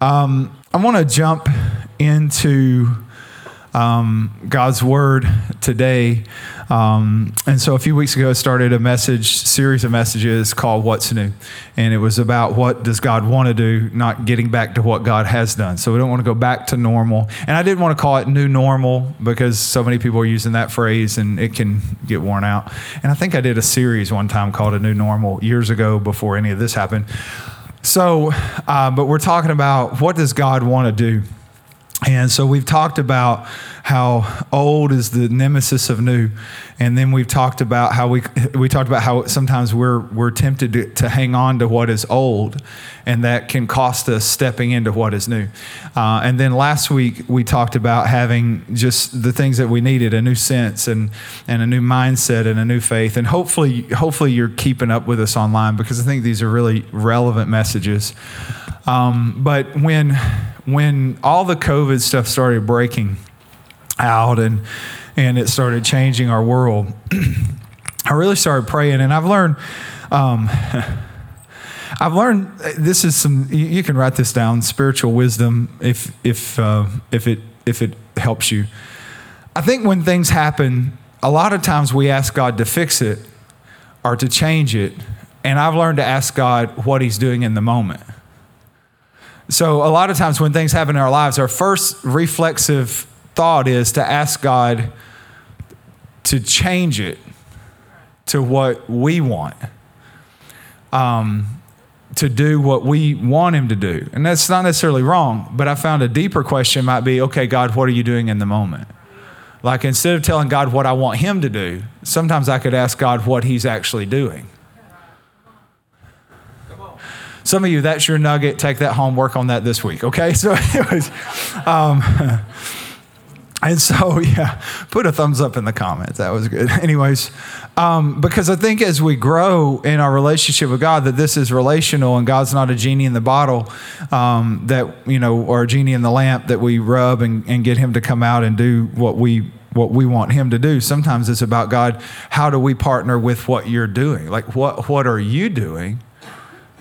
Um, I want to jump into um, God's Word today. Um, and so a few weeks ago, I started a message series of messages called "What's New," and it was about what does God want to do, not getting back to what God has done. So we don't want to go back to normal. And I didn't want to call it "new normal" because so many people are using that phrase, and it can get worn out. And I think I did a series one time called "A New Normal" years ago before any of this happened. So, uh, but we're talking about what does God want to do. And so we've talked about how old is the nemesis of new, and then we've talked about how we we talked about how sometimes we're we're tempted to, to hang on to what is old, and that can cost us stepping into what is new. Uh, and then last week we talked about having just the things that we needed: a new sense and and a new mindset and a new faith. And hopefully, hopefully you're keeping up with us online because I think these are really relevant messages. Um, but when when all the COVID stuff started breaking out and and it started changing our world, I really started praying, and I've learned. Um, I've learned this is some. You can write this down. Spiritual wisdom, if if uh, if it if it helps you. I think when things happen, a lot of times we ask God to fix it or to change it, and I've learned to ask God what He's doing in the moment. So, a lot of times when things happen in our lives, our first reflexive thought is to ask God to change it to what we want, um, to do what we want Him to do. And that's not necessarily wrong, but I found a deeper question might be okay, God, what are you doing in the moment? Like instead of telling God what I want Him to do, sometimes I could ask God what He's actually doing. Some of you, that's your nugget. Take that home, work on that this week, okay? So, anyways, um, and so, yeah, put a thumbs up in the comments. That was good. Anyways, um, because I think as we grow in our relationship with God, that this is relational and God's not a genie in the bottle um, that, you know, or a genie in the lamp that we rub and, and get him to come out and do what we what we want him to do. Sometimes it's about God, how do we partner with what you're doing? Like what what are you doing?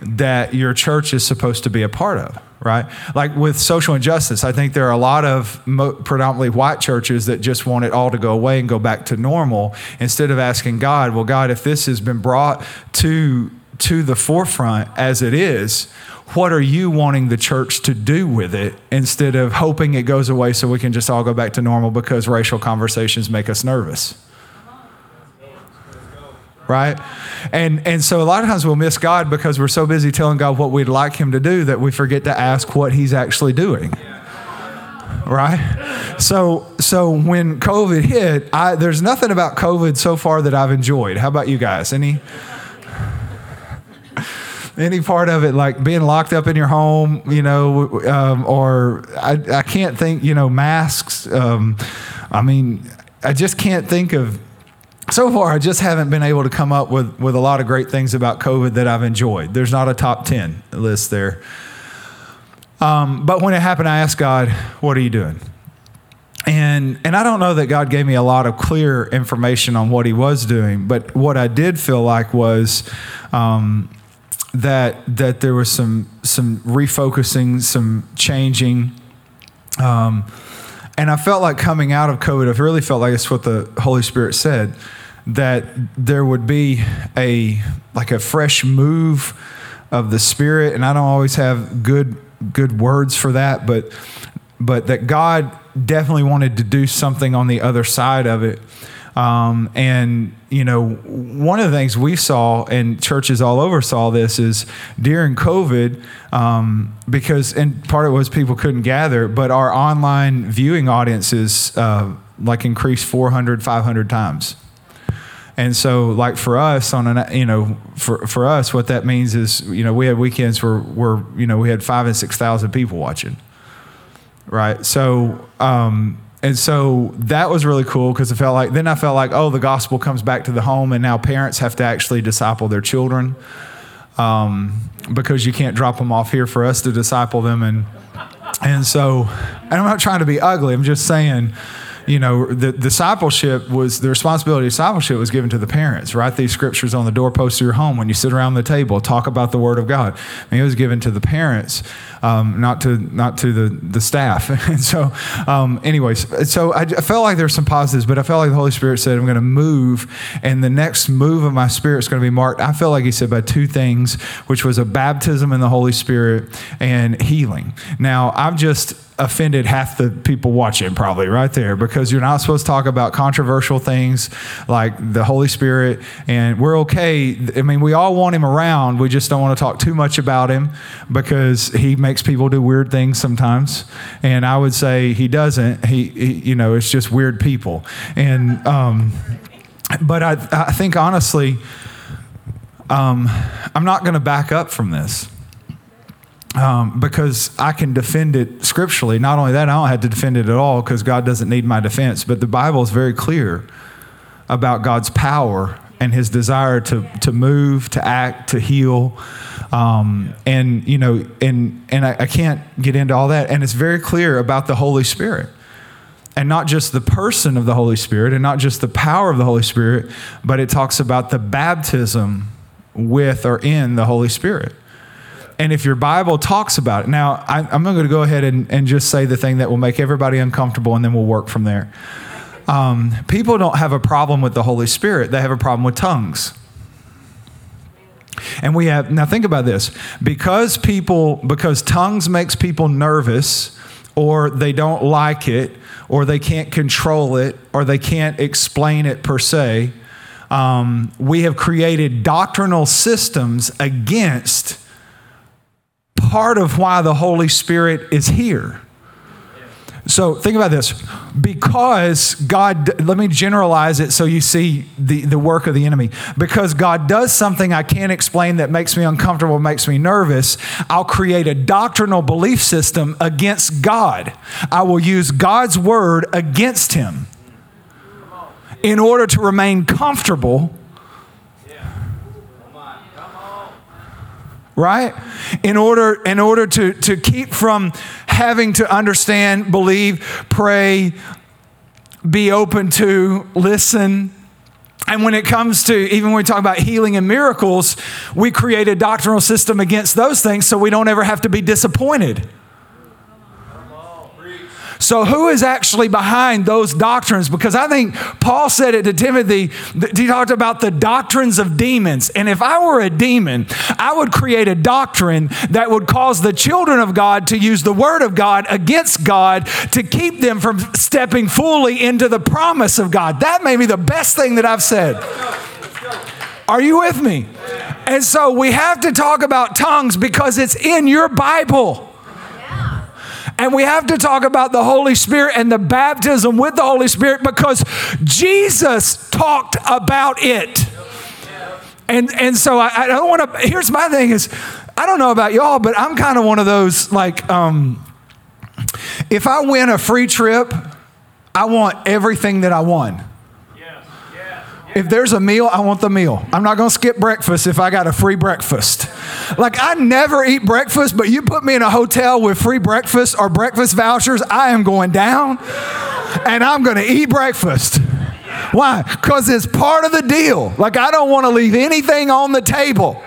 That your church is supposed to be a part of, right? Like with social injustice, I think there are a lot of mo- predominantly white churches that just want it all to go away and go back to normal instead of asking God, well, God, if this has been brought to to the forefront as it is, what are you wanting the church to do with it instead of hoping it goes away so we can just all go back to normal because racial conversations make us nervous? Right? And and so a lot of times we'll miss God because we're so busy telling God what we'd like him to do that we forget to ask what he's actually doing. Right? So so when COVID hit, I, there's nothing about COVID so far that I've enjoyed. How about you guys? Any any part of it, like being locked up in your home, you know, um, or I, I can't think, you know, masks. Um, I mean, I just can't think of so far, I just haven't been able to come up with, with a lot of great things about COVID that I've enjoyed. There's not a top 10 list there. Um, but when it happened, I asked God, What are you doing? And, and I don't know that God gave me a lot of clear information on what He was doing, but what I did feel like was um, that, that there was some, some refocusing, some changing. Um, and I felt like coming out of COVID, I really felt like it's what the Holy Spirit said that there would be a like a fresh move of the Spirit, and I don't always have good good words for that, but but that God definitely wanted to do something on the other side of it. Um, and you know, one of the things we saw, and churches all over saw this, is during COVID, um, because and part of it was people couldn't gather, but our online viewing audiences uh, like increased 400, 500 times. And so, like for us, on an you know, for for us, what that means is, you know, we had weekends where where you know we had five and six thousand people watching, right? So, um, and so that was really cool because it felt like then I felt like, oh, the gospel comes back to the home, and now parents have to actually disciple their children, um, because you can't drop them off here for us to disciple them, and and so, and I'm not trying to be ugly. I'm just saying you know, the discipleship was the responsibility of discipleship was given to the parents. Write these scriptures on the doorpost of your home when you sit around the table, talk about the Word of God. It was given to the parents, um, not to not to the the staff. and so, um, anyways, so I, I felt like there's some positives, but I felt like the Holy Spirit said, "I'm going to move," and the next move of my spirit is going to be marked. I felt like He said by two things, which was a baptism in the Holy Spirit and healing. Now, I've just offended half the people watching probably right there because you're not supposed to talk about controversial things like the Holy Spirit and we're okay. I mean, we all want him around. We just don't want to talk too much about him because he makes people do weird things sometimes. And I would say he doesn't. He, he you know, it's just weird people. And, um, but I, I think honestly, um, I'm not going to back up from this um, because I can defend it scripturally. Not only that, I don't have to defend it at all because God doesn't need my defense. But the Bible is very clear about God's power and his desire to, to move, to act, to heal. Um, and, you know, and, and I, I can't get into all that. And it's very clear about the Holy Spirit and not just the person of the Holy Spirit and not just the power of the Holy Spirit, but it talks about the baptism with or in the Holy Spirit. And if your Bible talks about it, now I, am going to go ahead and, and just say the thing that will make everybody uncomfortable and then we'll work from there. Um, people don't have a problem with the Holy Spirit, they have a problem with tongues. And we have, now think about this because people, because tongues makes people nervous or they don't like it or they can't control it or they can't explain it per se, um, we have created doctrinal systems against part of why the Holy Spirit is here. So think about this. Because God, let me generalize it so you see the, the work of the enemy. Because God does something I can't explain that makes me uncomfortable, makes me nervous, I'll create a doctrinal belief system against God. I will use God's word against him in order to remain comfortable right? In order, in order to, to keep from having to understand, believe, pray, be open to, listen. And when it comes to, even when we talk about healing and miracles, we create a doctrinal system against those things so we don't ever have to be disappointed. So, who is actually behind those doctrines? Because I think Paul said it to Timothy, he talked about the doctrines of demons. And if I were a demon, I would create a doctrine that would cause the children of God to use the word of God against God to keep them from stepping fully into the promise of God. That may be the best thing that I've said. Are you with me? And so we have to talk about tongues because it's in your Bible. And we have to talk about the Holy Spirit and the baptism with the Holy Spirit because Jesus talked about it. And, and so I, I don't want to, here's my thing is, I don't know about y'all, but I'm kind of one of those like, um, if I win a free trip, I want everything that I won. If there's a meal, I want the meal. I'm not going to skip breakfast if I got a free breakfast. Like, I never eat breakfast, but you put me in a hotel with free breakfast or breakfast vouchers, I am going down and I'm going to eat breakfast. Why? Because it's part of the deal. Like, I don't want to leave anything on the table.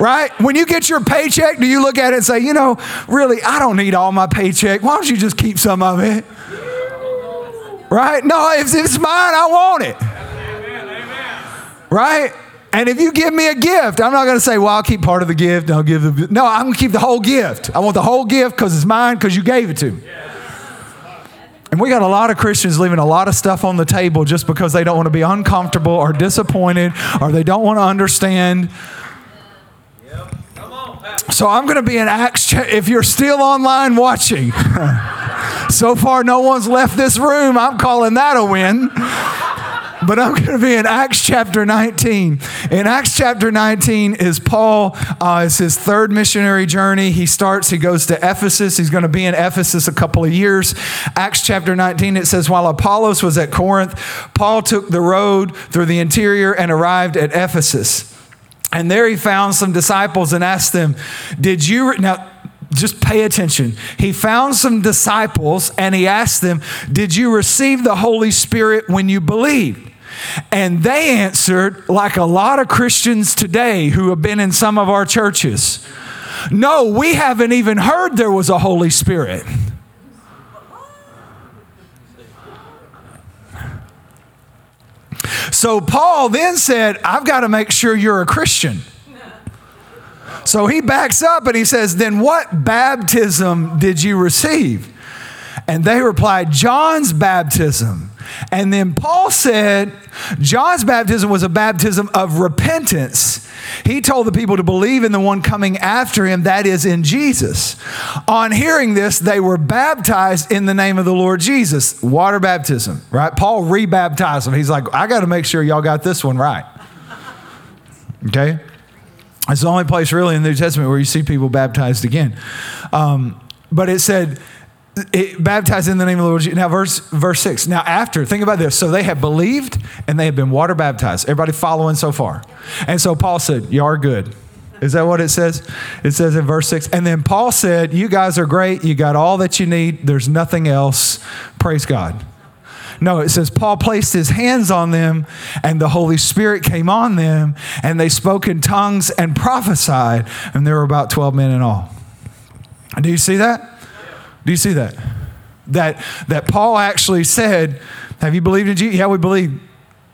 Right? When you get your paycheck, do you look at it and say, you know, really, I don't need all my paycheck. Why don't you just keep some of it? Right? No, if it's mine, I want it. Right? And if you give me a gift, I'm not going to say, well, I'll keep part of the gift. I'll give the. No, I'm going to keep the whole gift. I want the whole gift because it's mine because you gave it to me. And we got a lot of Christians leaving a lot of stuff on the table just because they don't want to be uncomfortable or disappointed or they don't want to understand. So I'm going to be in Acts. If you're still online watching, so far no one's left this room. I'm calling that a win but I'm going to be in Acts chapter 19. In Acts chapter 19 is Paul, uh, it's his third missionary journey. He starts, he goes to Ephesus. He's going to be in Ephesus a couple of years. Acts chapter 19, it says, While Apollos was at Corinth, Paul took the road through the interior and arrived at Ephesus. And there he found some disciples and asked them, Did you, now, just pay attention. He found some disciples and he asked them, Did you receive the Holy Spirit when you believed? And they answered, like a lot of Christians today who have been in some of our churches, No, we haven't even heard there was a Holy Spirit. So Paul then said, I've got to make sure you're a Christian. So he backs up and he says, Then what baptism did you receive? And they replied, John's baptism. And then Paul said, John's baptism was a baptism of repentance. He told the people to believe in the one coming after him, that is in Jesus. On hearing this, they were baptized in the name of the Lord Jesus. Water baptism, right? Paul rebaptized them. He's like, I got to make sure y'all got this one right. Okay? It's the only place really in the New Testament where you see people baptized again. Um, but it said, it, baptized in the name of the Lord Jesus. Now, verse, verse 6. Now, after, think about this. So they have believed and they have been water baptized. Everybody following so far? And so Paul said, You are good. Is that what it says? It says in verse 6. And then Paul said, You guys are great. You got all that you need. There's nothing else. Praise God. No, it says Paul placed his hands on them and the Holy Spirit came on them and they spoke in tongues and prophesied. And there were about 12 men in all. Do you see that? Do you see that? That, that Paul actually said, Have you believed in Jesus? Yeah, we believe.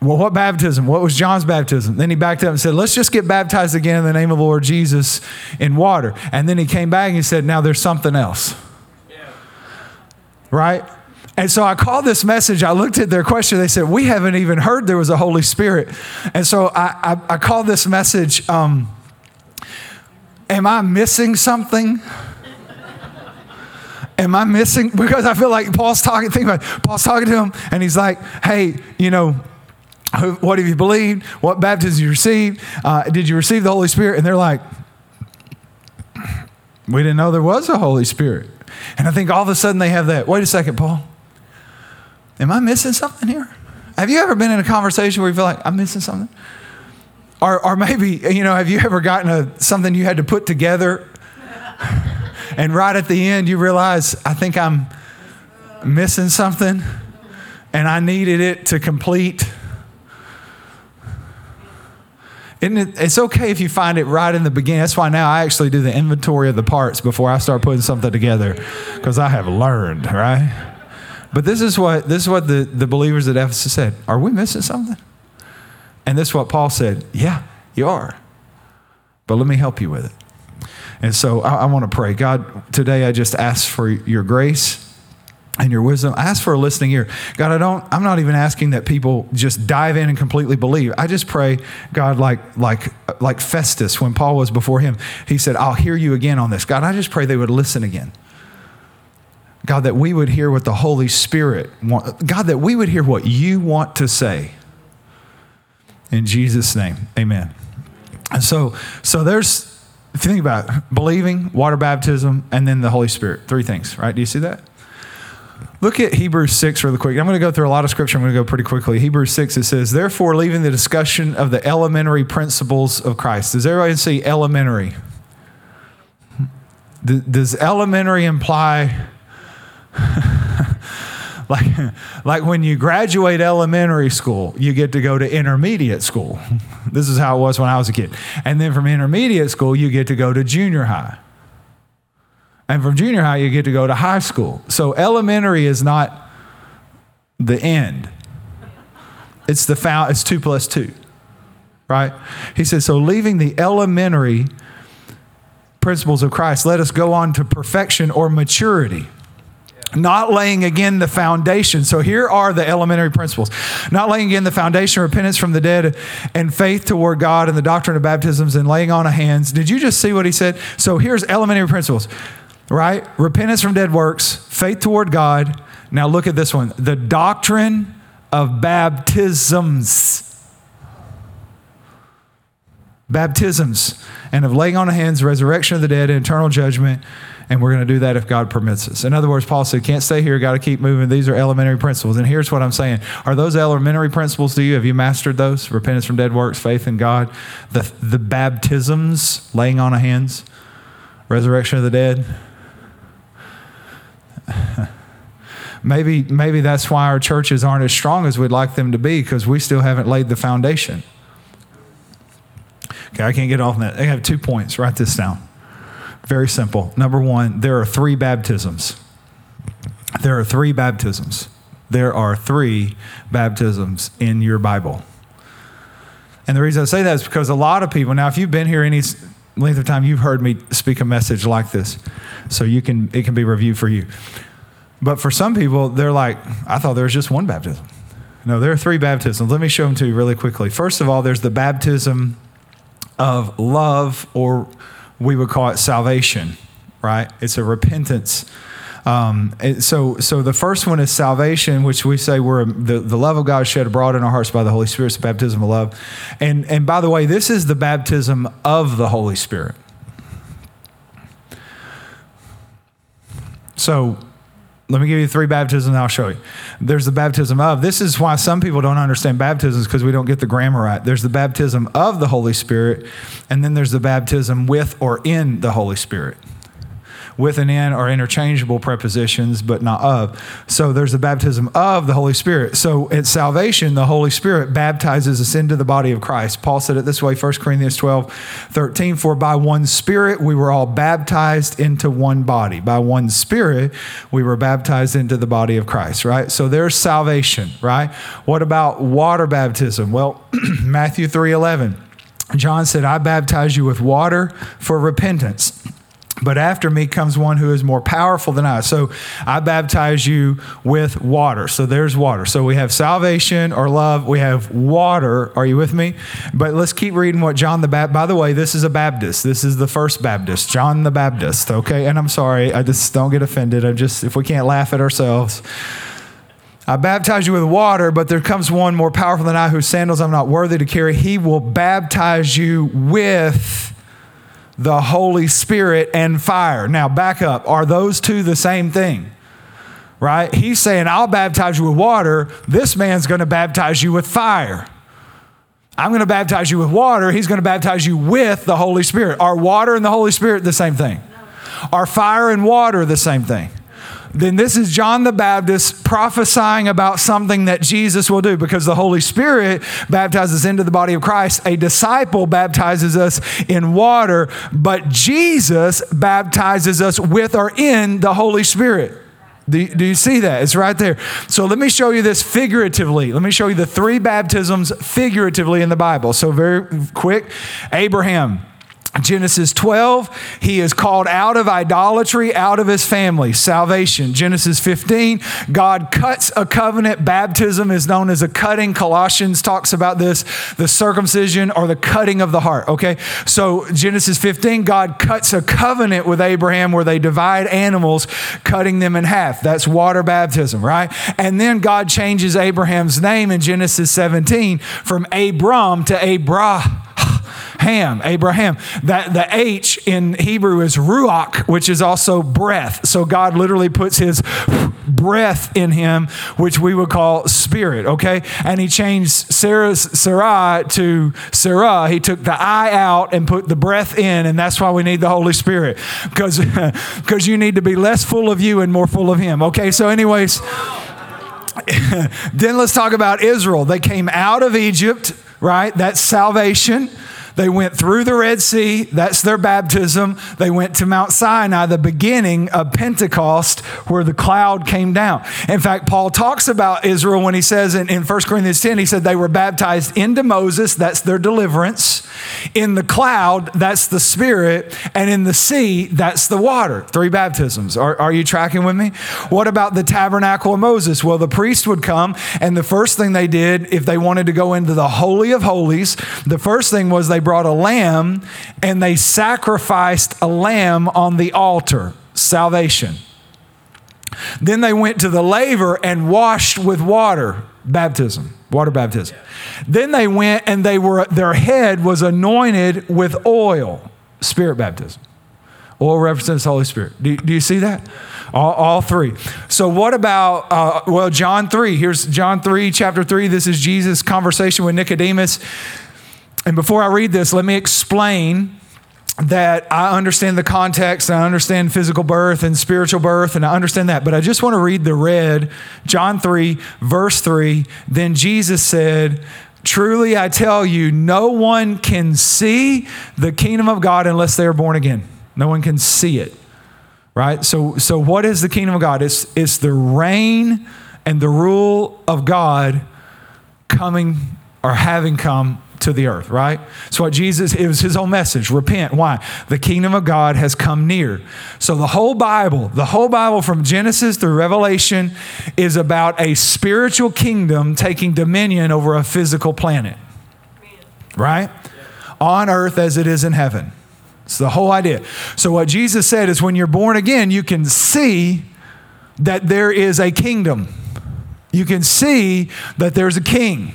Well, what baptism? What was John's baptism? Then he backed up and said, Let's just get baptized again in the name of the Lord Jesus in water. And then he came back and he said, Now there's something else. Yeah. Right? And so I called this message, I looked at their question, they said, We haven't even heard there was a Holy Spirit. And so I, I, I called this message, um, Am I missing something? Am I missing? Because I feel like Paul's talking, think about it. Paul's talking to him, and he's like, hey, you know, what have you believed? What baptism you received? Uh, did you receive the Holy Spirit? And they're like, we didn't know there was a Holy Spirit. And I think all of a sudden they have that. Wait a second, Paul. Am I missing something here? Have you ever been in a conversation where you feel like I'm missing something? Or, or maybe, you know, have you ever gotten a, something you had to put together and right at the end, you realize, I think I'm missing something and I needed it to complete. It, it's okay if you find it right in the beginning. That's why now I actually do the inventory of the parts before I start putting something together because I have learned, right? But this is what, this is what the, the believers at Ephesus said. Are we missing something? And this is what Paul said. Yeah, you are. But let me help you with it. And so I, I want to pray. God, today I just ask for your grace and your wisdom. I ask for a listening ear. God, I don't, I'm not even asking that people just dive in and completely believe. I just pray, God, like, like, like Festus, when Paul was before him, he said, I'll hear you again on this. God, I just pray they would listen again. God, that we would hear what the Holy Spirit want. God, that we would hear what you want to say. In Jesus' name, amen. And so, so there's if you think about it, believing, water baptism, and then the Holy Spirit. Three things, right? Do you see that? Look at Hebrews 6 really quick. I'm going to go through a lot of scripture. I'm going to go pretty quickly. Hebrews 6, it says, Therefore, leaving the discussion of the elementary principles of Christ. Does everybody see elementary? Does elementary imply like, like when you graduate elementary school, you get to go to intermediate school. This is how it was when I was a kid. And then from intermediate school, you get to go to junior high. And from junior high, you get to go to high school. So elementary is not the end. It's the found, it's two plus two. Right? He says, so leaving the elementary principles of Christ, let us go on to perfection or maturity not laying again the foundation. So here are the elementary principles. Not laying again the foundation, of repentance from the dead, and faith toward God, and the doctrine of baptisms, and laying on of hands. Did you just see what he said? So here's elementary principles, right? Repentance from dead works, faith toward God. Now look at this one the doctrine of baptisms. Baptisms, and of laying on of hands, resurrection of the dead, and eternal judgment and we're going to do that if God permits us. In other words, Paul said, can't stay here, got to keep moving. These are elementary principles. And here's what I'm saying Are those elementary principles to you? Have you mastered those? Repentance from dead works, faith in God, the, the baptisms, laying on of hands, Resurrection of the dead? maybe, maybe that's why our churches aren't as strong as we'd like them to be because we still haven't laid the foundation. Okay, I can't get off that. I have two points. Write this down. Very simple. Number one, there are three baptisms. There are three baptisms. There are three baptisms in your Bible. And the reason I say that is because a lot of people, now, if you've been here any length of time, you've heard me speak a message like this. So you can, it can be reviewed for you. But for some people, they're like, I thought there was just one baptism. No, there are three baptisms. Let me show them to you really quickly. First of all, there's the baptism of love, or we would call it salvation, right? It's a repentance. Um, so, so the first one is salvation, which we say we're the, the love of God shed abroad in our hearts by the Holy Spirit, the baptism of love. And, and by the way, this is the baptism of the Holy Spirit. So let me give you three baptisms and I'll show you. There's the baptism of. This is why some people don't understand baptisms because we don't get the grammar right. There's the baptism of the Holy Spirit, and then there's the baptism with or in the Holy Spirit with and in are interchangeable prepositions, but not of. So there's the baptism of the Holy Spirit. So at salvation, the Holy Spirit baptizes us into the body of Christ. Paul said it this way 1 Corinthians 12, 13 For by one Spirit we were all baptized into one body. By one Spirit we were baptized into the body of Christ, right? So there's salvation, right? What about water baptism? Well, Matthew 3 11. John said, I baptize you with water for repentance but after me comes one who is more powerful than I. So I baptize you with water. So there's water. So we have salvation or love. We have water. Are you with me? But let's keep reading what John the Baptist. By the way, this is a Baptist. This is the first Baptist, John the Baptist. Okay. And I'm sorry. I just don't get offended. I just, if we can't laugh at ourselves. I baptize you with water, but there comes one more powerful than I whose sandals I'm not worthy to carry. He will baptize you with the Holy Spirit and fire. Now, back up. Are those two the same thing? Right? He's saying, I'll baptize you with water. This man's going to baptize you with fire. I'm going to baptize you with water. He's going to baptize you with the Holy Spirit. Are water and the Holy Spirit the same thing? Are fire and water the same thing? Then this is John the Baptist prophesying about something that Jesus will do because the Holy Spirit baptizes into the body of Christ. A disciple baptizes us in water, but Jesus baptizes us with or in the Holy Spirit. Do, do you see that? It's right there. So let me show you this figuratively. Let me show you the three baptisms figuratively in the Bible. So, very quick Abraham Genesis 12, he is called out of idolatry, out of his family, salvation. Genesis 15, God cuts a covenant. Baptism is known as a cutting. Colossians talks about this, the circumcision or the cutting of the heart. Okay. So, Genesis 15, God cuts a covenant with Abraham where they divide animals, cutting them in half. That's water baptism, right? And then God changes Abraham's name in Genesis 17 from Abram to Abraham Ham, Abraham. That the H in Hebrew is ruach, which is also breath. So God literally puts his breath in him, which we would call spirit, okay? And he changed Sarah's Sarai to Sarah. He took the I out and put the breath in, and that's why we need the Holy Spirit. Because because you need to be less full of you and more full of him. Okay, so anyways, then let's talk about Israel. They came out of Egypt, right? That's salvation. They went through the Red Sea, that's their baptism. They went to Mount Sinai, the beginning of Pentecost, where the cloud came down. In fact, Paul talks about Israel when he says in, in 1 Corinthians 10, he said they were baptized into Moses, that's their deliverance. In the cloud, that's the Spirit. And in the sea, that's the water. Three baptisms. Are, are you tracking with me? What about the tabernacle of Moses? Well, the priest would come, and the first thing they did, if they wanted to go into the Holy of Holies, the first thing was they brought a lamb and they sacrificed a lamb on the altar, salvation. Then they went to the laver and washed with water, baptism, water baptism. Then they went and they were their head was anointed with oil, spirit baptism. Oil represents the Holy Spirit. Do, do you see that? All, all, three. So, what about, uh, well, John 3? Here's John 3, chapter 3. This is Jesus' conversation with Nicodemus. And before I read this, let me explain that I understand the context, and I understand physical birth and spiritual birth, and I understand that. But I just want to read the red, John 3, verse 3. Then Jesus said, Truly I tell you, no one can see the kingdom of God unless they are born again. No one can see it. Right? So, so what is the kingdom of God? It's, it's the reign and the rule of God coming or having come to the earth, right? So what Jesus, it was his own message. Repent. Why? The kingdom of God has come near. So the whole Bible, the whole Bible from Genesis through Revelation is about a spiritual kingdom taking dominion over a physical planet. Right? On earth as it is in heaven. It's the whole idea. So what Jesus said is when you're born again, you can see that there is a kingdom. You can see that there's a king.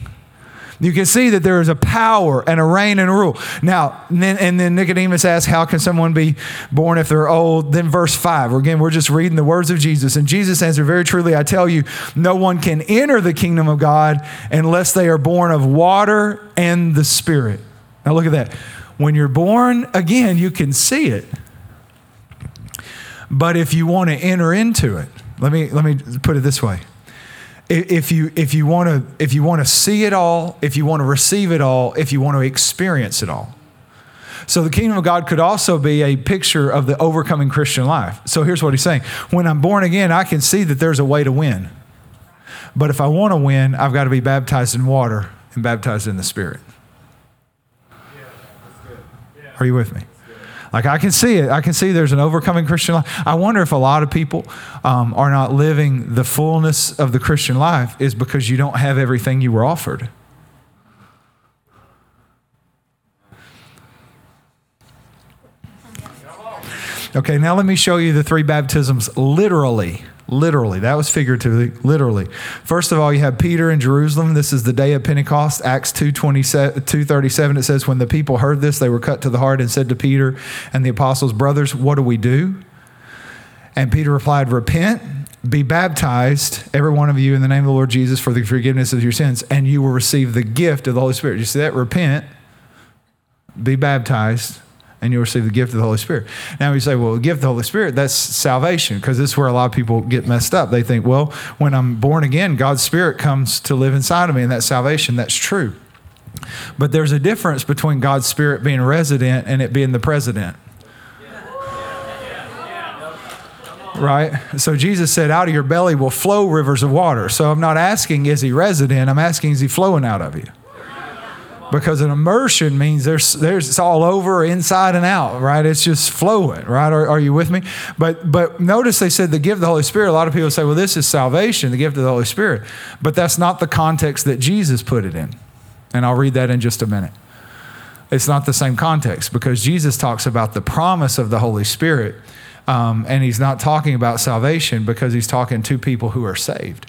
You can see that there is a power and a reign and a rule. Now, and then, and then Nicodemus asks, How can someone be born if they're old? Then, verse 5, again, we're just reading the words of Jesus. And Jesus answered, Very truly, I tell you, no one can enter the kingdom of God unless they are born of water and the Spirit. Now, look at that. When you're born again, you can see it. But if you want to enter into it, let me, let me put it this way if you if you want to if you want to see it all if you want to receive it all if you want to experience it all. So the kingdom of god could also be a picture of the overcoming christian life. So here's what he's saying. When i'm born again i can see that there's a way to win. But if i want to win i've got to be baptized in water and baptized in the spirit. Are you with me like I can see it. I can see there's an overcoming Christian life. I wonder if a lot of people um, are not living the fullness of the Christian life is because you don't have everything you were offered. Okay, now let me show you the three baptisms literally literally. That was figuratively, literally. First of all, you have Peter in Jerusalem. This is the day of Pentecost. Acts 237, it says, When the people heard this, they were cut to the heart and said to Peter and the apostles, Brothers, what do we do? And Peter replied, Repent, be baptized, every one of you, in the name of the Lord Jesus for the forgiveness of your sins, and you will receive the gift of the Holy Spirit. You see that? Repent, be baptized, and you'll receive the gift of the Holy Spirit. Now we say, well, the gift of the Holy Spirit, that's salvation, because this is where a lot of people get messed up. They think, well, when I'm born again, God's Spirit comes to live inside of me, and that's salvation. That's true. But there's a difference between God's Spirit being resident and it being the president. Right? So Jesus said, out of your belly will flow rivers of water. So I'm not asking, is he resident? I'm asking, is he flowing out of you? Because an immersion means there's there's it's all over inside and out right? It's just flowing right? Are, are, you with me? But but notice they said the gift of the holy spirit. A lot of people say well this is salvation the gift of the holy spirit. But that's not the context that jesus put it in. And i'll read that in just a minute. It's not the same context because jesus talks about the promise of the holy spirit um, and he's not talking about salvation because he's talking to people who are saved.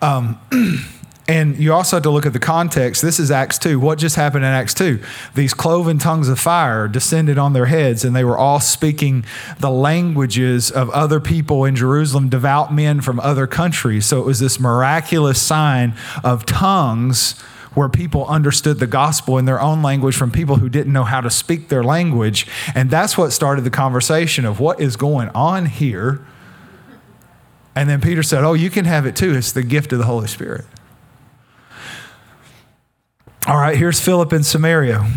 Um, And you also have to look at the context. This is Acts 2. What just happened in Acts 2? These cloven tongues of fire descended on their heads, and they were all speaking the languages of other people in Jerusalem, devout men from other countries. So it was this miraculous sign of tongues where people understood the gospel in their own language from people who didn't know how to speak their language. And that's what started the conversation of what is going on here. And then Peter said, Oh, you can have it too. It's the gift of the Holy Spirit. All right, here's Philip in Samaria.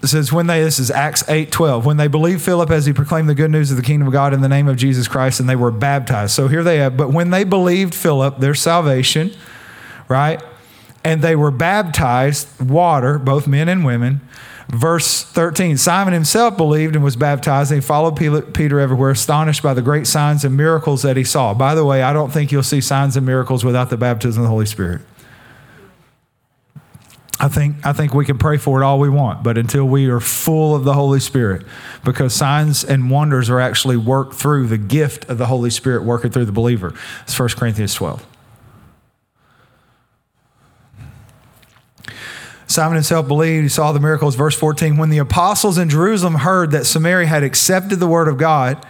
It says, when they, this is Acts 8 12, when they believed Philip as he proclaimed the good news of the kingdom of God in the name of Jesus Christ, and they were baptized. So here they have, but when they believed Philip, their salvation, right? And they were baptized, water, both men and women. Verse 13 Simon himself believed and was baptized, and he followed Peter everywhere, astonished by the great signs and miracles that he saw. By the way, I don't think you'll see signs and miracles without the baptism of the Holy Spirit. I think, I think we can pray for it all we want, but until we are full of the Holy Spirit, because signs and wonders are actually worked through the gift of the Holy Spirit working through the believer. It's 1 Corinthians 12. Simon himself believed, he saw the miracles. Verse 14 When the apostles in Jerusalem heard that Samaria had accepted the word of God,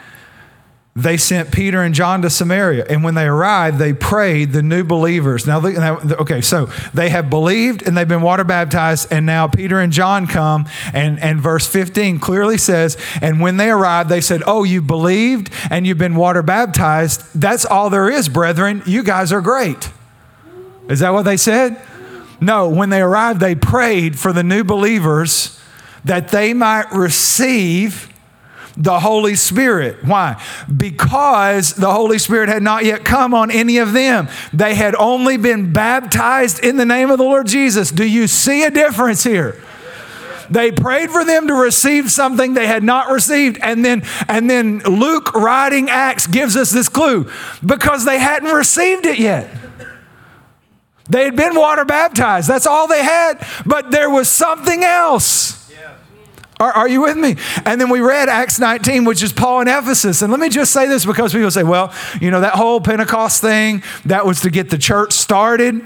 they sent Peter and John to Samaria. And when they arrived, they prayed the new believers. Now, okay, so they have believed and they've been water baptized. And now Peter and John come. And, and verse 15 clearly says, And when they arrived, they said, Oh, you believed and you've been water baptized. That's all there is, brethren. You guys are great. Is that what they said? No, when they arrived, they prayed for the new believers that they might receive the Holy Spirit. Why? Because the Holy Spirit had not yet come on any of them. They had only been baptized in the name of the Lord Jesus. Do you see a difference here? They prayed for them to receive something they had not received. And then, and then Luke writing Acts gives us this clue because they hadn't received it yet. They had been water baptized. That's all they had. But there was something else. Are, are, you with me? And then we read Acts 19, which is Paul in Ephesus. And let me just say this because people say, well, you know, that whole Pentecost thing, that was to get the church started.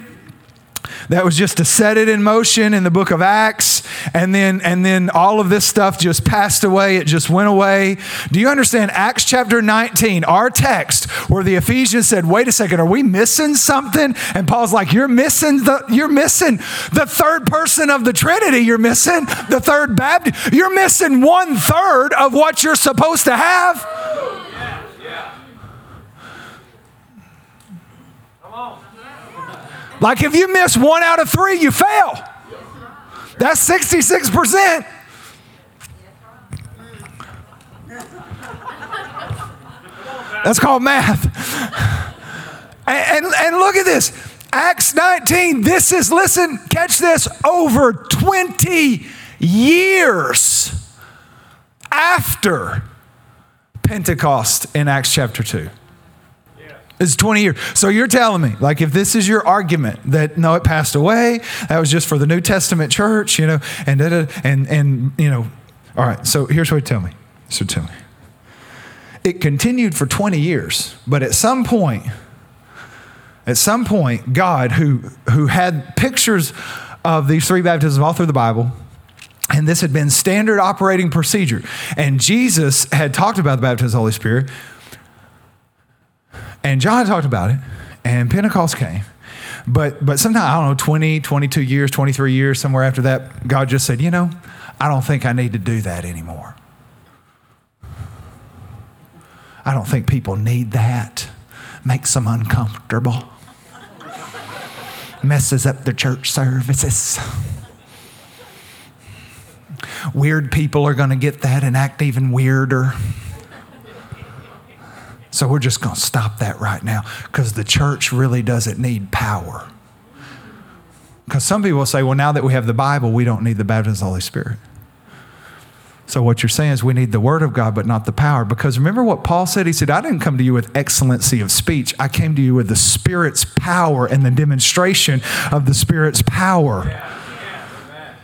That was just to set it in motion in the book of Acts. And then, and then all of this stuff just passed away. It just went away. Do you understand Acts chapter 19, our text, where the Ephesians said, wait a second, are we missing something? And Paul's like, you're missing the, you're missing the third person of the Trinity. You're missing the third Baptist. You're missing one third of what you're supposed to have. Like if you miss one out of three, you fail. That's 66%. That's called math. And, and, and, look at this Acts 19. This is, listen, catch this, over 20 years after Pentecost in Acts chapter 2. It's 20 years. So you're telling me, like, if this is your argument that no, it passed away, that was just for the New Testament church, you know, and and and you know, all right. So here's what you tell me. So tell me. It continued for 20 years, but at some point, at some point, God, who who had pictures of these three baptisms all through the Bible, and this had been standard operating procedure, and Jesus had talked about the baptism of the Holy Spirit and John talked about it, and Pentecost came. But, but sometime, I don't know, 20, 22 years, 23 years, somewhere after that, God just said, you know, I don't think I need to do that anymore. I don't think people need that. Makes them uncomfortable. Messes up the church services. Weird people are going to get that and act even weirder. So we're just going to stop that right now because the church really doesn't need power. Because some people say, well, now that we have the Bible, we don't need the baptism of the Holy Spirit. So what you're saying is we need the word of God, but not the power. Because remember what Paul said? He said, I didn't come to you with excellency of speech. I came to you with the Spirit's power and the demonstration of the Spirit's power.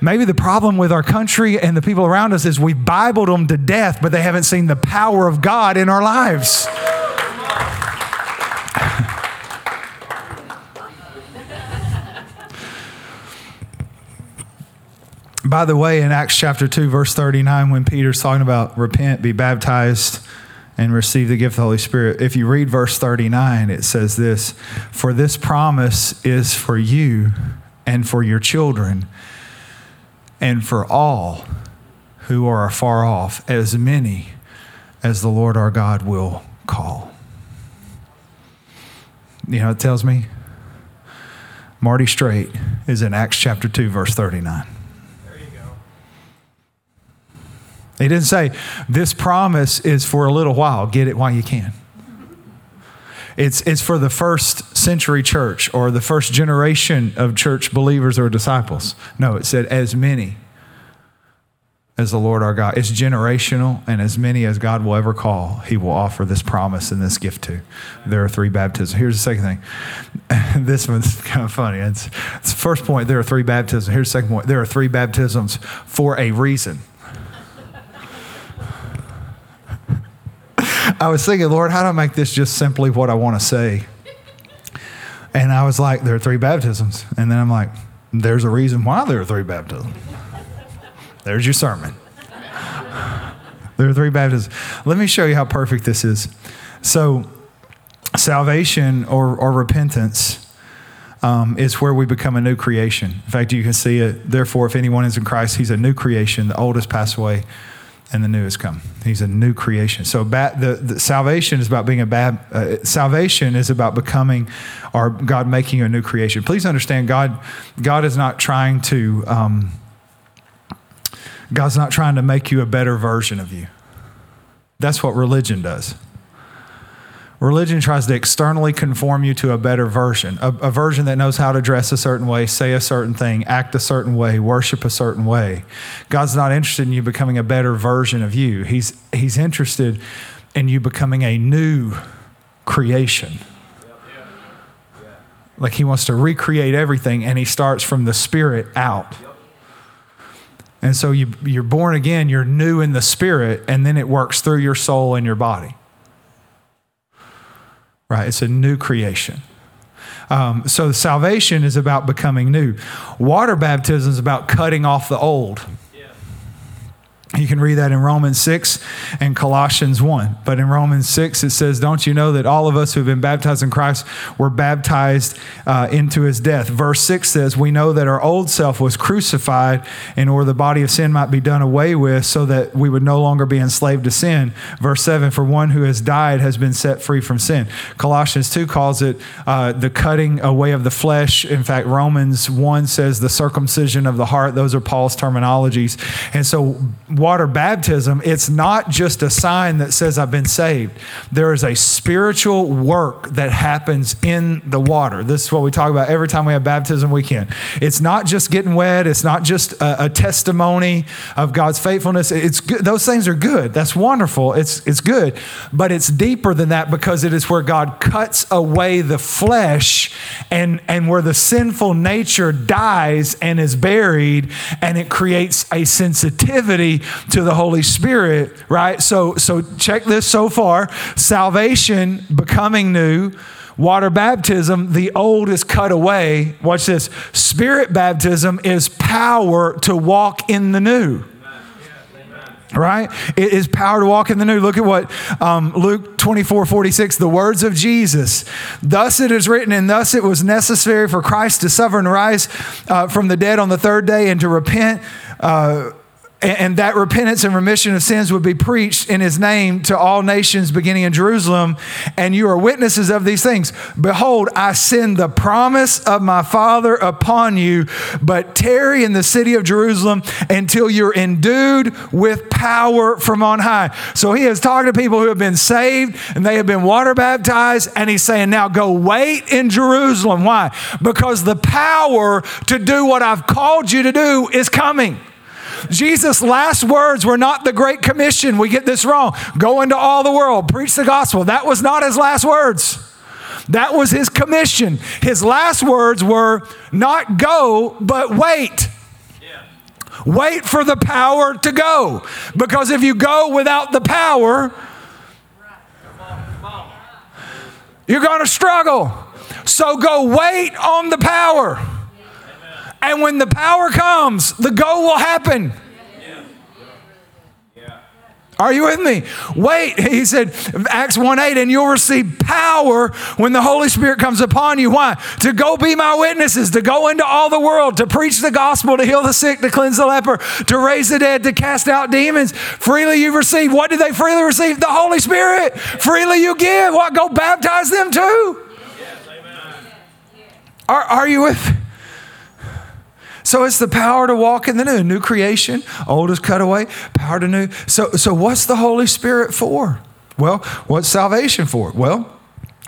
Maybe the problem with our country and the people around us is we Bibled them to death, but they haven't seen the power of God in our lives. By the way, in Acts chapter 2, verse 39, when Peter's talking about repent, be baptized, and receive the gift of the Holy Spirit, if you read verse 39, it says this For this promise is for you and for your children and for all who are afar off, as many as the Lord our God will call. You know, it tells me Marty Straight is in Acts chapter 2, verse 39. He didn't say, This promise is for a little while, get it while you can. It's, it's for the first century church or the first generation of church believers or disciples. No, it said, As many as the Lord our God. It's generational, and as many as God will ever call, He will offer this promise and this gift to. There are three baptisms. Here's the second thing. this one's kind of funny. It's, it's the first point there are three baptisms. Here's the second point there are three baptisms for a reason. I was thinking, Lord, how do I make this just simply what I want to say? And I was like, there are three baptisms. And then I'm like, there's a reason why there are three baptisms. There's your sermon. There are three baptisms. Let me show you how perfect this is. So, salvation or, or repentance um, is where we become a new creation. In fact, you can see it. Therefore, if anyone is in Christ, he's a new creation. The old has passed away and the new has come. He's a new creation. So ba- the, the, salvation is about being a bad. Uh, salvation is about becoming, or God making you a new creation. Please understand, God, God is not trying to. Um, God's not trying to make you a better version of you. That's what religion does. Religion tries to externally conform you to a better version, a, a, version that knows how to dress a certain way, say a certain thing, act a certain way, worship a certain way. God's not interested in you becoming a better version of you. He's, he's interested in you becoming a new creation. Like he wants to recreate everything, and he starts from the spirit out. And so you, you're born again, you're new in the spirit, and then it works through your soul and your body right? It's a new creation. Um, so salvation is about becoming new. Water baptism is about cutting off the old. You can read that in Romans 6 and Colossians 1. But in Romans 6, it says, Don't you know that all of us who have been baptized in Christ were baptized uh, into his death? Verse 6 says, We know that our old self was crucified in order the body of sin might be done away with so that we would no longer be enslaved to sin. Verse 7 For one who has died has been set free from sin. Colossians 2 calls it uh, the cutting away of the flesh. In fact, Romans 1 says the circumcision of the heart. Those are Paul's terminologies. And so, water baptism, it's not just a sign that says I've been saved. There is a spiritual work that happens in the water. This is what we talk about every time we have baptism weekend. It's not just getting wet, it's not just a, a testimony of God's faithfulness. It's good. Those things are good. That's wonderful. It's, it's good. But it's deeper than that because it is where God cuts away the flesh and, and where the sinful nature dies and is buried, and it creates a sensitivity to the Holy Spirit, right? So, so check this so far salvation, becoming new. Water baptism, the old is cut away. Watch this. Spirit baptism is power to walk in the new right? It is power to walk in the new. Look at what um, Luke 24 46, the words of Jesus. Thus it is written, and thus it was necessary for Christ to suffer and rise uh, from the dead on the third day and to repent. Uh, and that repentance and remission of sins would be preached in his name to all nations beginning in Jerusalem. And you are witnesses of these things. Behold, I send the promise of my Father upon you, but tarry in the city of Jerusalem until you're endued with power from on high. So he is talking to people who have been saved and they have been water baptized. And he's saying, now go wait in Jerusalem. Why? Because the power to do what I've called you to do is coming. Jesus' last words were not the Great Commission. We get this wrong. Go into all the world, preach the gospel. That was not his last words. That was his commission. His last words were not go, but wait. Yeah. Wait for the power to go. Because if you go without the power, you're going to struggle. So go wait on the power. And when the power comes, the go will happen. Are you with me? Wait, he said, Acts 1 8, and you'll receive power when the Holy Spirit comes upon you. Why? To go be my witnesses, to go into all the world, to preach the gospel, to heal the sick, to cleanse the leper, to raise the dead, to cast out demons. Freely you receive. What did they freely receive? The Holy Spirit. Freely you give. What? Go baptize them too. Are, are you with so it's the power to walk in the new, new creation, old is cut away, power to new. So, so what's the Holy Spirit for? Well, what's salvation for? Well,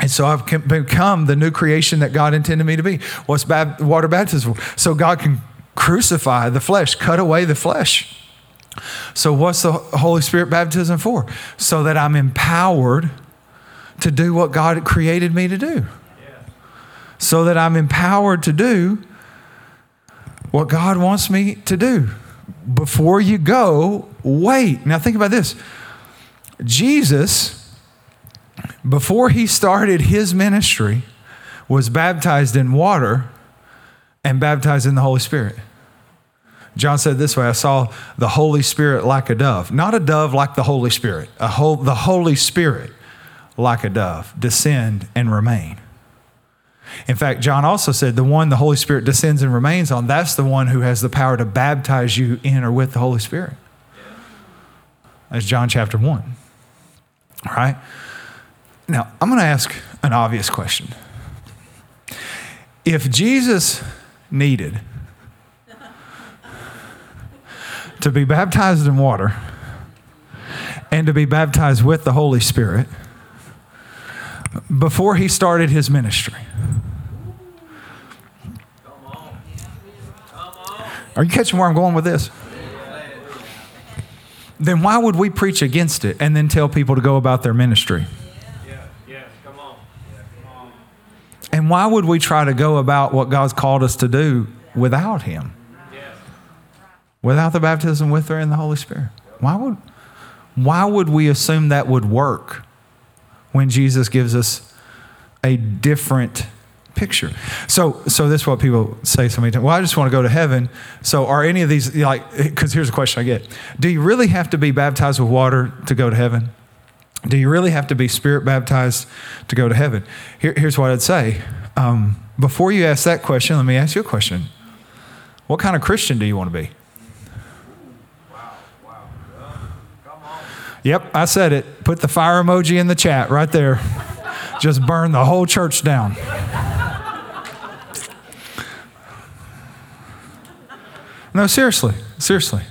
and so I've become the new creation that God intended me to be. What's bab- water baptism for? So God can crucify the flesh, cut away the flesh. So what's the Holy Spirit baptism for? So that I'm empowered to do what God created me to do. So that I'm empowered to do what God wants me to do. Before you go, wait. Now, think about this Jesus, before he started his ministry, was baptized in water and baptized in the Holy Spirit. John said this way I saw the Holy Spirit like a dove, not a dove like the Holy Spirit, a whole, the Holy Spirit like a dove, descend and remain. In fact, John also said the one the Holy Spirit descends and remains on, that's the one who has the power to baptize you in or with the Holy Spirit. That's John chapter 1. All right? Now, I'm going to ask an obvious question. If Jesus needed to be baptized in water and to be baptized with the Holy Spirit before he started his ministry, Are you catching where I'm going with this? Then why would we preach against it and then tell people to go about their ministry? And why would we try to go about what God's called us to do without Him? Without the baptism with her and the Holy Spirit? Why would, why would we assume that would work when Jesus gives us a different picture. So, so this is what people say so many times. Well, I just want to go to heaven. So, are any of these like? Because here's a question I get: Do you really have to be baptized with water to go to heaven? Do you really have to be spirit baptized to go to heaven? Here, here's what I'd say. Um, before you ask that question, let me ask you a question. What kind of Christian do you want to be? Yep, I said it. Put the fire emoji in the chat right there. Just burn the whole church down. No, seriously, seriously.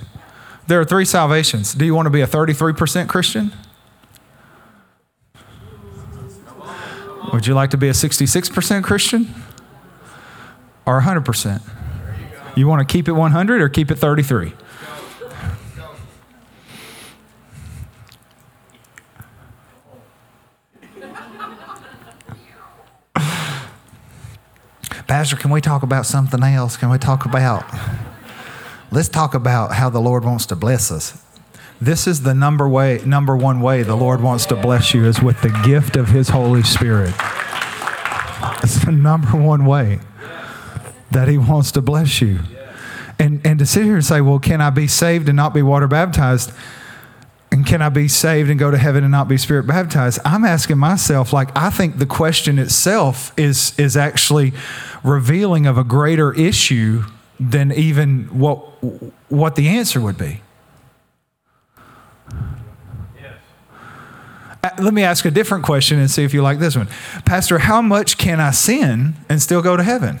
There are three salvations. Do you want to be a 33% Christian? Would you like to be a 66% Christian? Or 100%? You want to keep it 100 or keep it 33? Pastor, can we talk about something else? Can we talk about Let's talk about how the Lord wants to bless us. This is the number way, number one way the Lord wants to bless you is with the gift of His Holy Spirit. It's the number one way that He wants to bless you. And, and to sit here and say, well, can I be saved and not be water baptized? And can I be saved and go to heaven and not be spirit baptized? I'm asking myself, like, I think the question itself is, is actually revealing of a greater issue than even what, what the answer would be. Uh, let me ask a different question and see if you like this one. Pastor, how much can I sin and still go to heaven?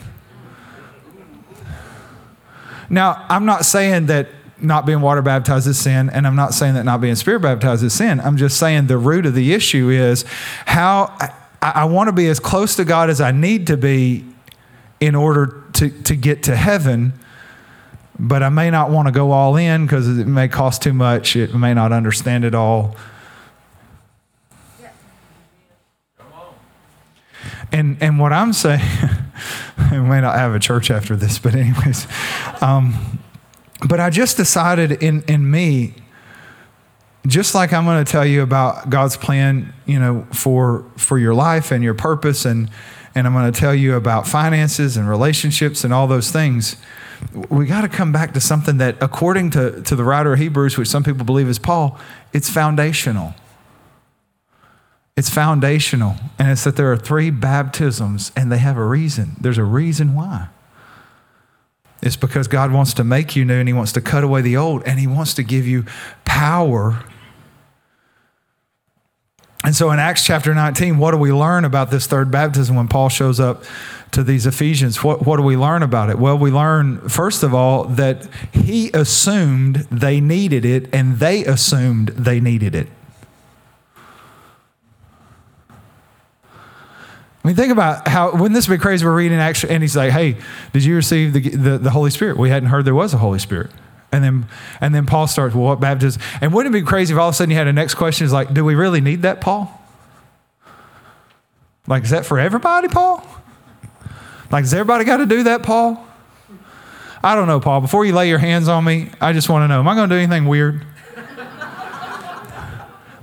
Now, I'm not saying that not being water baptized is sin, and I'm not saying that not being spirit baptized is sin. I'm just saying the root of the issue is how I, I want to be as close to God as I need to be in order to, to get to heaven, but I may not want to go all in because it may cost too much. It may not understand it all. And, and what I'm saying, we may not have a church after this, but anyways, um, but I just decided in, in me, just like I'm going to tell you about God's plan, you know, for for your life and your purpose and and I'm going to tell you about finances and relationships and all those things. We got to come back to something that, according to, to the writer of Hebrews, which some people believe is Paul, it's foundational. It's foundational. And it's that there are three baptisms and they have a reason. There's a reason why. It's because God wants to make you new and He wants to cut away the old and He wants to give you power and so in Acts chapter 19, what do we learn about this third baptism when Paul shows up to these Ephesians? What, what do we learn about it? Well, we learn, first of all, that he assumed they needed it and they assumed they needed it. I mean, think about how, wouldn't this be crazy? We're reading Acts, and he's like, hey, did you receive the, the, the Holy Spirit? We hadn't heard there was a Holy Spirit. And then, and then Paul starts, well, what baptism? And wouldn't it be crazy if all of a sudden you had a next question is like, do we really need that, Paul? Like, is that for everybody, Paul? Like, has everybody got to do that, Paul? I don't know, Paul. Before you lay your hands on me, I just want to know, am I going to do anything weird?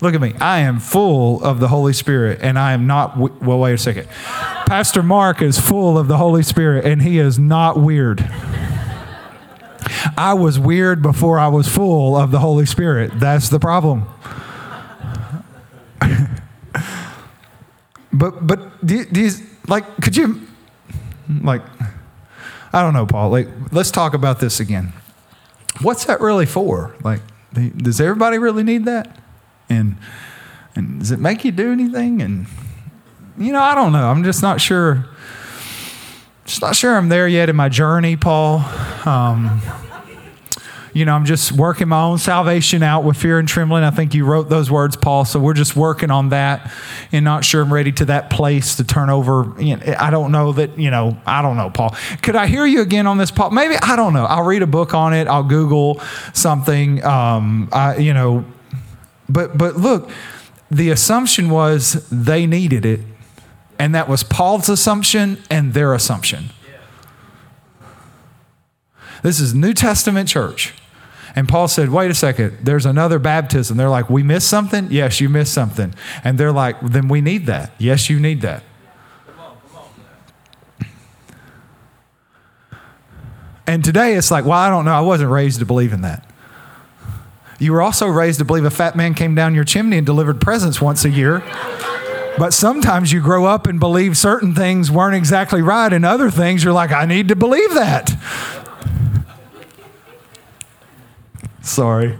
Look at me. I am full of the Holy Spirit, and I am not. Well, wait a second. Pastor Marty is full of the Holy Spirit, and he is not weird. I was weird before I was full of the Holy Spirit. That's the problem. But but you, like could you like I don't know, Paul. Like let's talk about this again. What's that really for? Like does everybody really need that? And and does it make you do anything? And you know, I don't know. I'm just not sure. Just not sure I'm there yet in my journey, Paul. Um, you know, I'm just working my own salvation out with fear and trembling. I think you wrote those words, Paul. So we're just working on that and not sure I'm ready to that place to turn over. I don't know that, you know, I don't know, Paul. Could I hear you again on this, Paul? Maybe, I don't know. I'll read a book on it. I'll Google something. Um, I, you know, but, but look, the assumption was they needed it. And that was Paul's assumption and their assumption. This is New Testament church. And Paul said, wait a second, there's another baptism. They're like, we missed something? Yes, you missed something. And they're like, then we need that. Yes, you need that. And today it's like, well, I don't know. I wasn't raised to believe in that. You were also raised to believe a fat man came down your chimney and delivered presents once a year. But sometimes you grow up and believe certain things weren't exactly right, and other things you're like, I need to believe that. Sorry.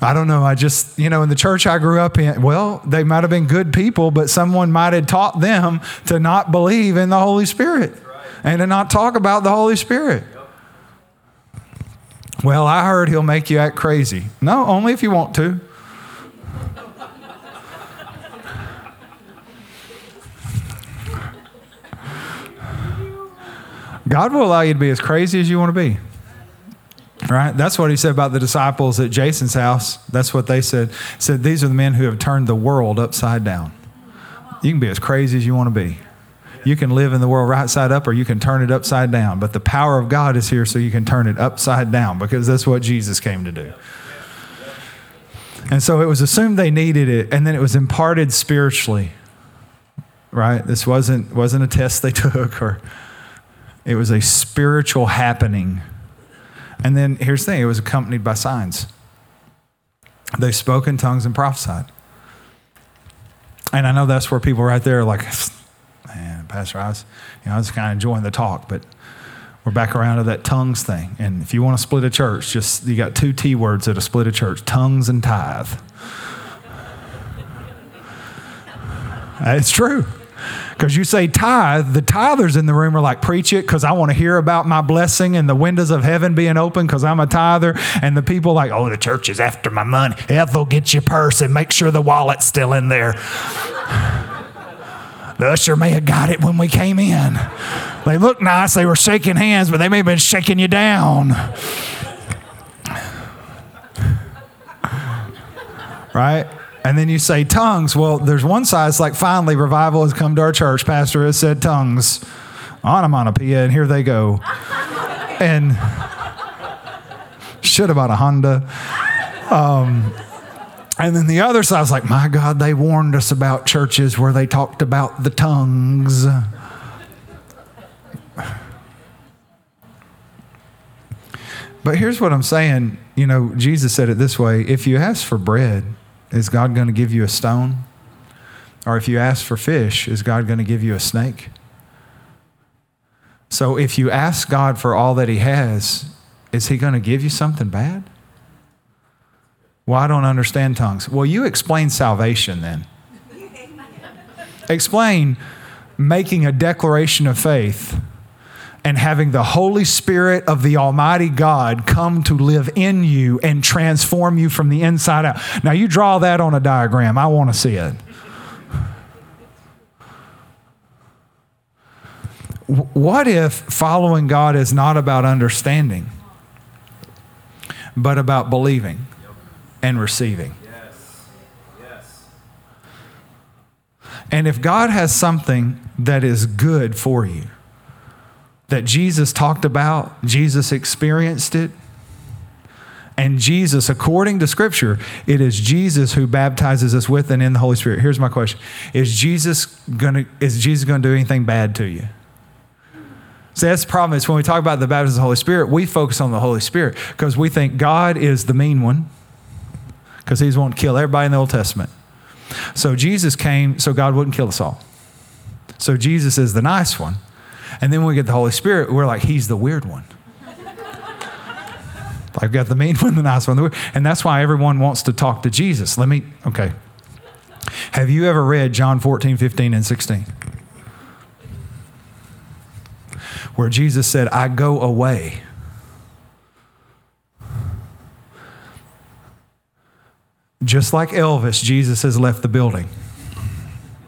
I don't know. I just, you know, in the church I grew up in, well, they might have been good people, but someone might have taught them to not believe in the Holy Spirit and to not talk about the Holy Spirit. Well, I heard he'll make you act crazy. No, only if you want to. God will allow you to be as crazy as you want to be. Right? That's what he said about the disciples at Jason's house. That's what they said. He said, These are the men who have turned the world upside down. You can be as crazy as you want to be. You can live in the world right side up or you can turn it upside down. But the power of God is here so you can turn it upside down because that's what Jesus came to do. And so it was assumed they needed it, and then it was imparted spiritually. Right? This wasn't, wasn't a test they took or it was a spiritual happening. And then here's the thing it was accompanied by signs. They spoke in tongues and prophesied. And I know that's where people right there are like, man, Pastor, I was, you know, I was kind of enjoying the talk, but we're back around to that tongues thing. And if you want to split a church, just you got two T words that a split a church tongues and tithe. It's true. Because you say tithe, the tithers in the room are like, preach it because I want to hear about my blessing and the windows of heaven being open because I'm a tither. And the people like, oh, the church is after my money. Ethel, get your purse and make sure the wallet's still in there. the usher may have got it when we came in. They look nice, they were shaking hands, but they may have been shaking you down. right? And then you say tongues. Well, there's one side, it's like finally revival has come to our church. Pastor has said tongues, onomatopoeia, and here they go. and have bought a Honda. Um, and then the other side was like, my God, they warned us about churches where they talked about the tongues. But here's what I'm saying. You know, Jesus said it this way if you ask for bread, is God going to give you a stone? Or if you ask for fish, is God going to give you a snake? So if you ask God for all that He has, is He going to give you something bad? Well, I don't understand tongues. Well, you explain salvation then. explain making a declaration of faith and having the Holy Spirit of the Almighty God come to live in you and transform you from the inside out. Now, you draw that on a diagram. I want to see it. What if following God is not about understanding, but about believing and receiving? And if God has something that is good for you, that Jesus talked about, Jesus experienced it. And Jesus, according to Scripture, it is Jesus who baptizes us with and in the Holy Spirit. Here's my question: Is Jesus gonna is Jesus gonna do anything bad to you? See, that's the problem. Is when we talk about the baptism of the Holy Spirit, we focus on the Holy Spirit because we think God is the mean one. because he's wanting to kill everybody in the Old Testament. So Jesus came so God wouldn't kill us all. So Jesus is the nice one. And then when we get the Holy Spirit, we're like, he's the weird one. I've got the mean one, the nice one, the weird. And that's why everyone wants to talk to Jesus. Let me, okay. Have you ever read John 14, 15, and 16? Where Jesus said, I go away. Just like Elvis, Jesus has left the building.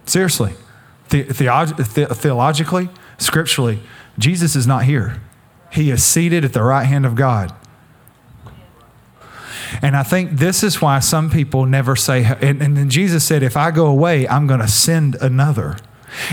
Seriously. The, the, theologically, scripturally, Jesus is not here. He is seated at the right hand of God. And I think this is why some people never say, and, and then Jesus said, if I go away, I'm going to send another.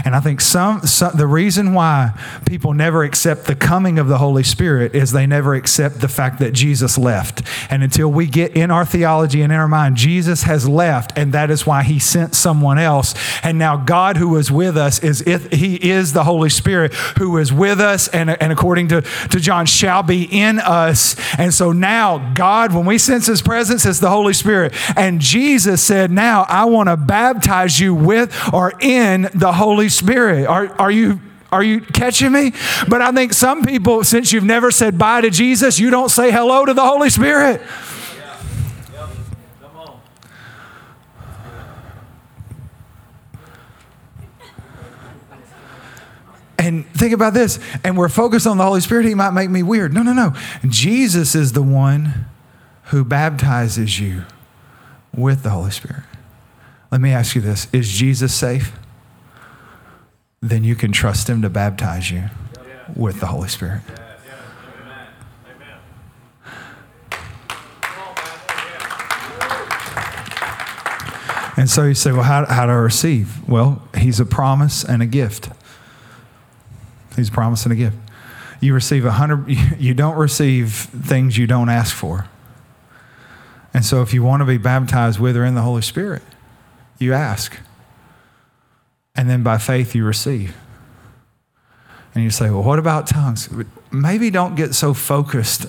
And I think some, some, the reason why people never accept the coming of the Holy Spirit is they never accept the fact that Jesus left. And until we get in our theology and in our mind, Jesus has left, and that is why he sent someone else. And now God who is with us is if he is the Holy Spirit who is with us and, and according to, to John shall be in us. And so now God, when we sense his presence, is the Holy Spirit. And Jesus said, Now I want to baptize you with or in the Holy Holy Spirit. Are, are you are you catching me? But I think some people, since you've never said bye to Jesus, you don't say hello to the Holy Spirit. And think about this, and we're focused on the Holy Spirit, he might make me weird. No, no, no. Jesus is the one who baptizes you with the Holy Spirit. Let me ask you this Is Jesus safe? Then you can trust Him to baptize you with the Holy Spirit. And so you say, well, how, how do I receive? Well, He's a promise and a gift. He's a promise and a gift. You receive a hundred, you don't receive things you don't ask for. And so if you want to be baptized with or in the Holy Spirit, you ask and then by faith you receive. And you say, well, what about tongues? Maybe don't get so focused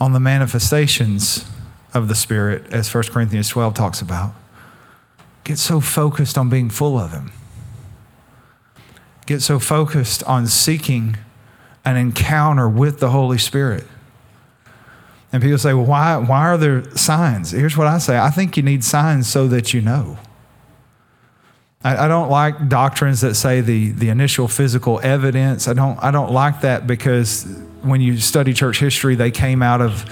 on the manifestations of the Spirit, as 1 Corinthians 12 talks about. Get so focused on being full of Him. Get so focused on seeking an encounter with the Holy Spirit. And people say, well, why, why are there signs? Here's what I say I think you need signs so that you know. I, I don't like doctrines that say the, the initial physical evidence. I don't, I don't like that because when you study church history, they came out of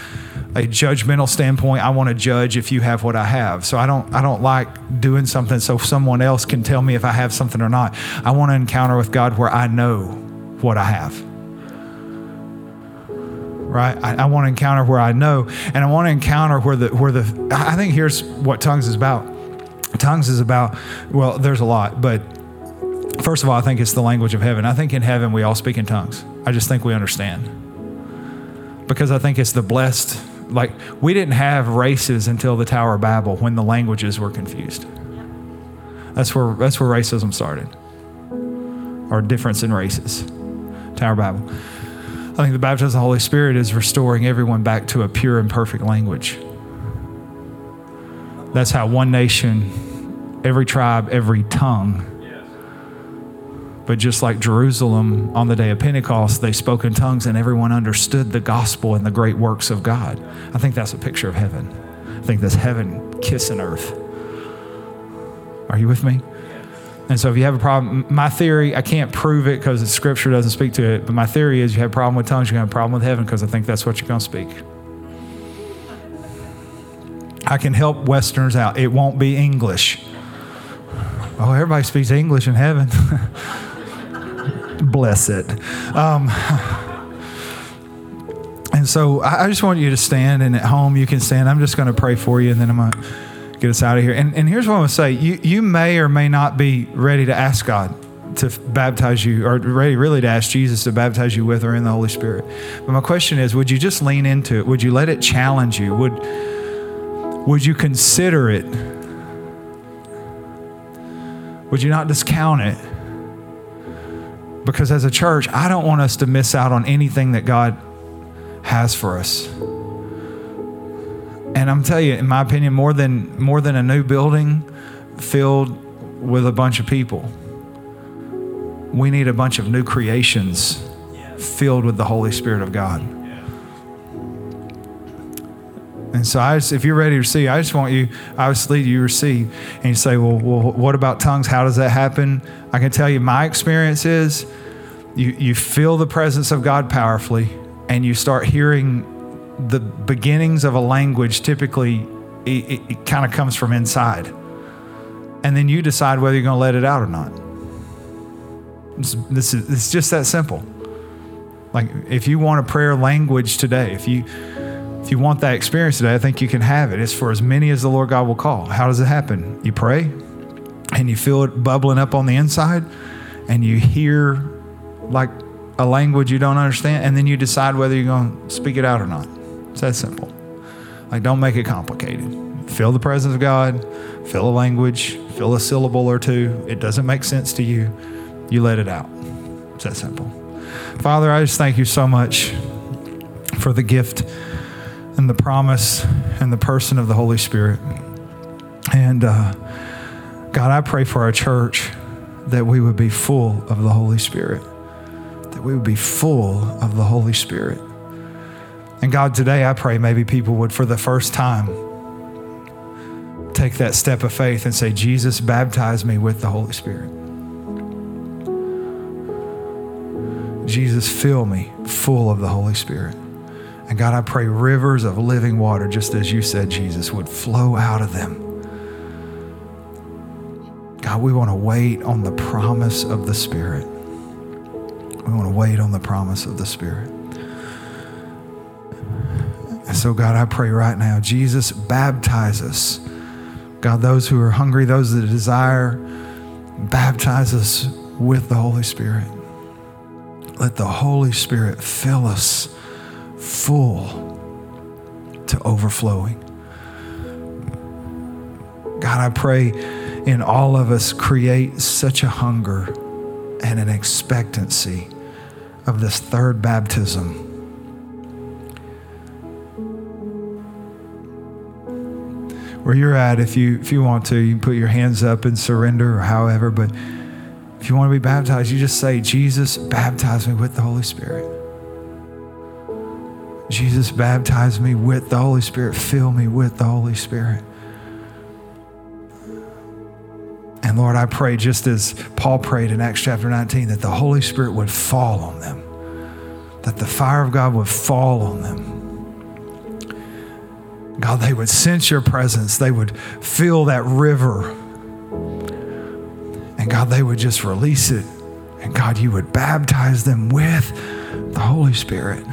a judgmental standpoint. I want to judge if you have what I have. So I don't, I don't like doing something so someone else can tell me if I have something or not. I want to encounter with God where I know what I have right? I, I, want to encounter where I know, and I want to encounter where the where the. I think here's what tongues is about. Tongues is about, well, there's a lot, but first of all, I think it's the language of heaven. I think in heaven we all speak in tongues. I just think we understand. Because I think it's the blessed, like, we didn't have races until the Tower of Babel when the languages were confused. That's where, that's where racism started, or difference in races. Tower of Babel. I think the baptism of the Holy Spirit is restoring everyone back to a pure and perfect language. That's how one nation, every tribe, every tongue. But just like Jerusalem on the day of Pentecost, they spoke in tongues and everyone understood the gospel and the great works of God. I think that's a picture of heaven. I think that's heaven kissing earth. Are you with me? And so if you have a problem, my theory, I can't prove it because the scripture doesn't speak to it, but my theory is you have a problem with tongues, you have a problem with heaven because I think that's what you're going to speak. I can help Westerners out. It won't be English. Oh, everybody speaks English in heaven. Bless it. Um, and so I just want you to stand, and at home you can stand. I'm just going to pray for you, and then I'm going to get us out of here. And, and here's what I'm going to say you, you may or may not be ready to ask God to baptize you, or ready really to ask Jesus to baptize you with or in the Holy Spirit. But my question is would you just lean into it? Would you let it challenge you? Would would you consider it? Would you not discount it? Because as a church, I don't want us to miss out on anything that God has for us. And I'm telling you, in my opinion, more than more than a new building filled with a bunch of people, we need a bunch of new creations filled with the Holy Spirit of God. And so, I just, if you're ready to receive, I just want you, obviously, you receive. And you say, well, well, what about tongues? How does that happen? I can tell you, my experience is you, you feel the presence of God powerfully, and you start hearing the beginnings of a language. Typically, it, it, it kind of comes from inside. And then you decide whether you're going to let it out or not. This, this is it's just that simple. Like, if you want a prayer language today, if you if you want that experience today, I think you can have it. It's for as many as the Lord God will call. How does it happen? You pray and you feel it bubbling up on the inside and you hear like a language you don't understand and then you decide whether you're going to speak it out or not. It's that simple. Like, don't make it complicated. Feel the presence of God, feel a language, feel a syllable or two. It doesn't make sense to you. You let it out. It's that simple. Father, I just thank you so much for the gift and the promise and the person of the Holy Spirit. And uh, God, I pray for our church that we would be full of the Holy Spirit, that we would be full of the Holy Spirit. And God, today I pray maybe people would, for the first time, take that step of faith and say, Jesus, baptize me with the Holy Spirit. Jesus, fill me full of the Holy Spirit. And God, I pray rivers of living water, just as you said, Jesus, would flow out of them. God, we want to wait on the promise of the Spirit. We want to wait on the promise of the Spirit. And so, God, I pray right now, Jesus, baptize us. God, those who are hungry, those that desire, baptize us with the Holy Spirit. Let the Holy Spirit fill us full to overflowing. God, I pray in all of us create such a hunger and an expectancy of this third baptism. Where you're at, if you if you want to, you can put your hands up and surrender or however, but if you want to be baptized, you just say, Jesus, baptize me with the Holy Spirit. Jesus, baptize me with the Holy Spirit. Fill me with the Holy Spirit. And Lord, I pray just as Paul prayed in Acts chapter 19 that the Holy Spirit would fall on them, that the fire of God would fall on them. God, they would sense your presence, they would feel that river. And God, they would just release it. And God, you would baptize them with the Holy Spirit.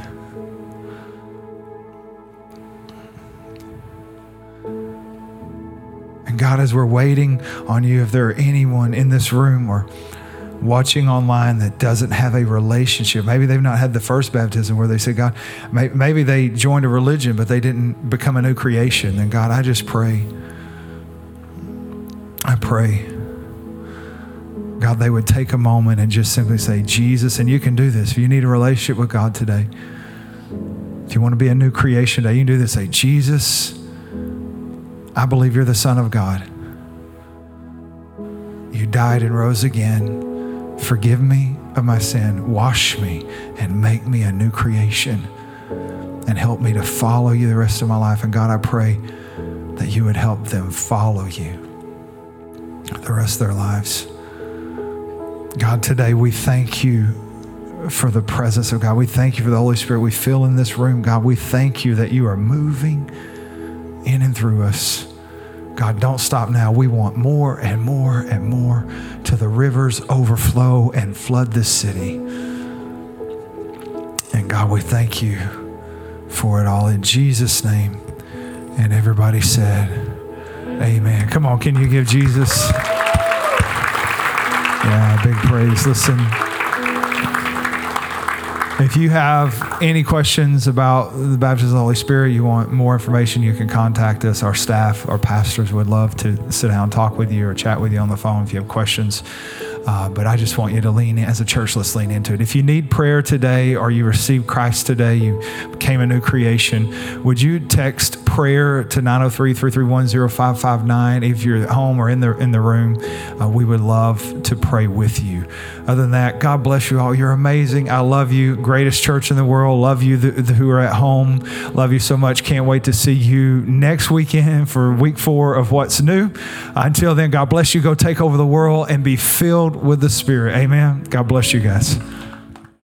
God, as we're waiting on you, if there are anyone in this room or watching online that doesn't have a relationship, maybe they've not had the first baptism where they said, God, maybe they joined a religion, but they didn't become a new creation. Then, God, I just pray, I pray. God, they would take a moment and just simply say, Jesus, and you can do this. If you need a relationship with God today, if you want to be a new creation today, you can do this. Say, Jesus, I believe you're the Son of God. You died and rose again. Forgive me of my sin. Wash me and make me a new creation. And help me to follow you the rest of my life. And God, I pray that you would help them follow you the rest of their lives. God, today we thank you for the presence of God. We thank you for the Holy Spirit we feel in this room. God, we thank you that you are moving in and through us. God, don't stop now. We want more and more and more to the rivers overflow and flood this city. And God, we thank you for it all in Jesus' name. And everybody said, Amen. Come on, can you give Jesus? Yeah, big praise. Listen. If you have any questions about the baptism of the Holy Spirit, you want more information, you can contact us. Our staff, our pastors would love to sit down and talk with you or chat with you on the phone if you have questions. Uh, but I just want you to lean in, as a church, let's lean into it. If you need prayer today or you received Christ today, you became a new creation, would you text prayer to 903 331 0559? If you're at home or in the, in the room, uh, we would love to pray with you. Other than that, God bless you all. You're amazing. I love you. Greatest church in the world. Love you who are at home. Love you so much. Can't wait to see you next weekend for week four of What's New. Until then, God bless you. Go take over the world and be filled with the Spirit. Amen. God bless you guys.